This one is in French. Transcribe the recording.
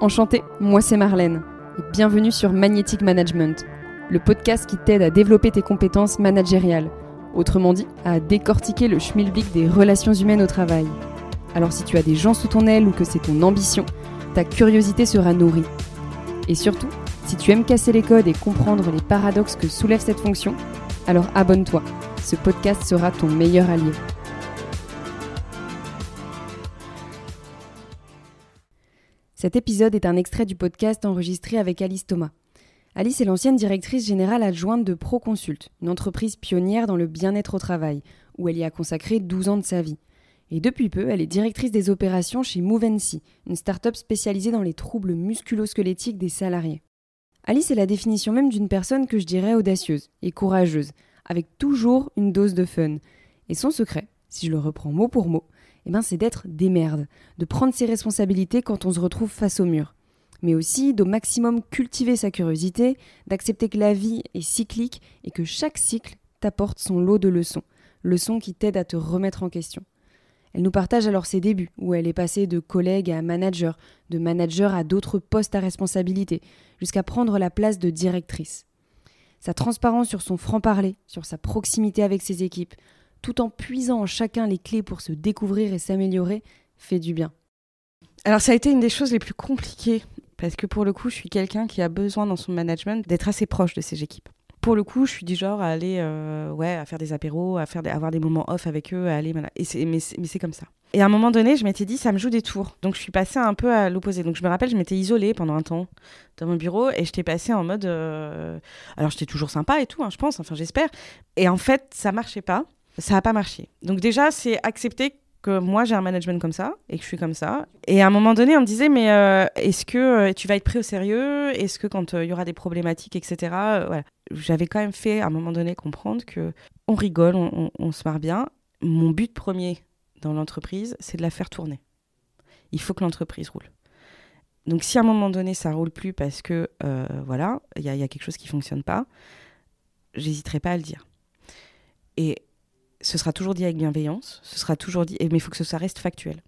Enchantée, moi c'est Marlène et bienvenue sur Magnetic Management, le podcast qui t'aide à développer tes compétences managériales, autrement dit à décortiquer le schmilblick des relations humaines au travail. Alors si tu as des gens sous ton aile ou que c'est ton ambition, ta curiosité sera nourrie. Et surtout, si tu aimes casser les codes et comprendre les paradoxes que soulève cette fonction, alors abonne-toi, ce podcast sera ton meilleur allié. Cet épisode est un extrait du podcast enregistré avec Alice Thomas. Alice est l'ancienne directrice générale adjointe de Proconsult, une entreprise pionnière dans le bien-être au travail, où elle y a consacré 12 ans de sa vie. Et depuis peu, elle est directrice des opérations chez Movency, une start-up spécialisée dans les troubles musculo-squelettiques des salariés. Alice est la définition même d'une personne que je dirais audacieuse et courageuse, avec toujours une dose de fun. Et son secret, si je le reprends mot pour mot, eh ben c'est d'être des merdes, de prendre ses responsabilités quand on se retrouve face au mur. Mais aussi d'au maximum cultiver sa curiosité, d'accepter que la vie est cyclique et que chaque cycle t'apporte son lot de leçons, leçons qui t'aident à te remettre en question. Elle nous partage alors ses débuts, où elle est passée de collègue à manager, de manager à d'autres postes à responsabilité, jusqu'à prendre la place de directrice. Sa transparence sur son franc-parler, sur sa proximité avec ses équipes, tout en puisant en chacun les clés pour se découvrir et s'améliorer, fait du bien. Alors ça a été une des choses les plus compliquées, parce que pour le coup, je suis quelqu'un qui a besoin dans son management d'être assez proche de ses équipes. Pour le coup, je suis du genre à aller, euh, ouais, à faire des apéros, à faire avoir des moments off avec eux, aller, et c'est, mais, c'est comme ça. Et à un moment donné, je m'étais dit, ça me joue des tours. Donc je suis passée un peu à l'opposé. Donc je me rappelle, je m'étais isolée pendant un temps dans mon bureau et j'étais passée en mode. Euh, alors j'étais toujours sympa et tout, hein, je pense, enfin j'espère. Et en fait, ça marchait pas ça n'a pas marché. Donc déjà, c'est accepter que moi j'ai un management comme ça et que je suis comme ça. Et à un moment donné, on me disait mais euh, est-ce que euh, tu vas être pris au sérieux? Est-ce que quand euh, il y aura des problématiques, etc. voilà. J'avais quand même fait à un moment donné comprendre que on rigole, on, se marre bien. Mon but premier dans l'entreprise, c'est de la faire tourner. Il faut que l'entreprise roule. Donc si à un moment donné ça roule plus parce que voilà, il y, y, a quelque chose qui fonctionne pas, j'hésiterai pas à le dire. Et ce sera toujours dit avec bienveillance, ce sera toujours dit, mais il faut que ça reste factuel.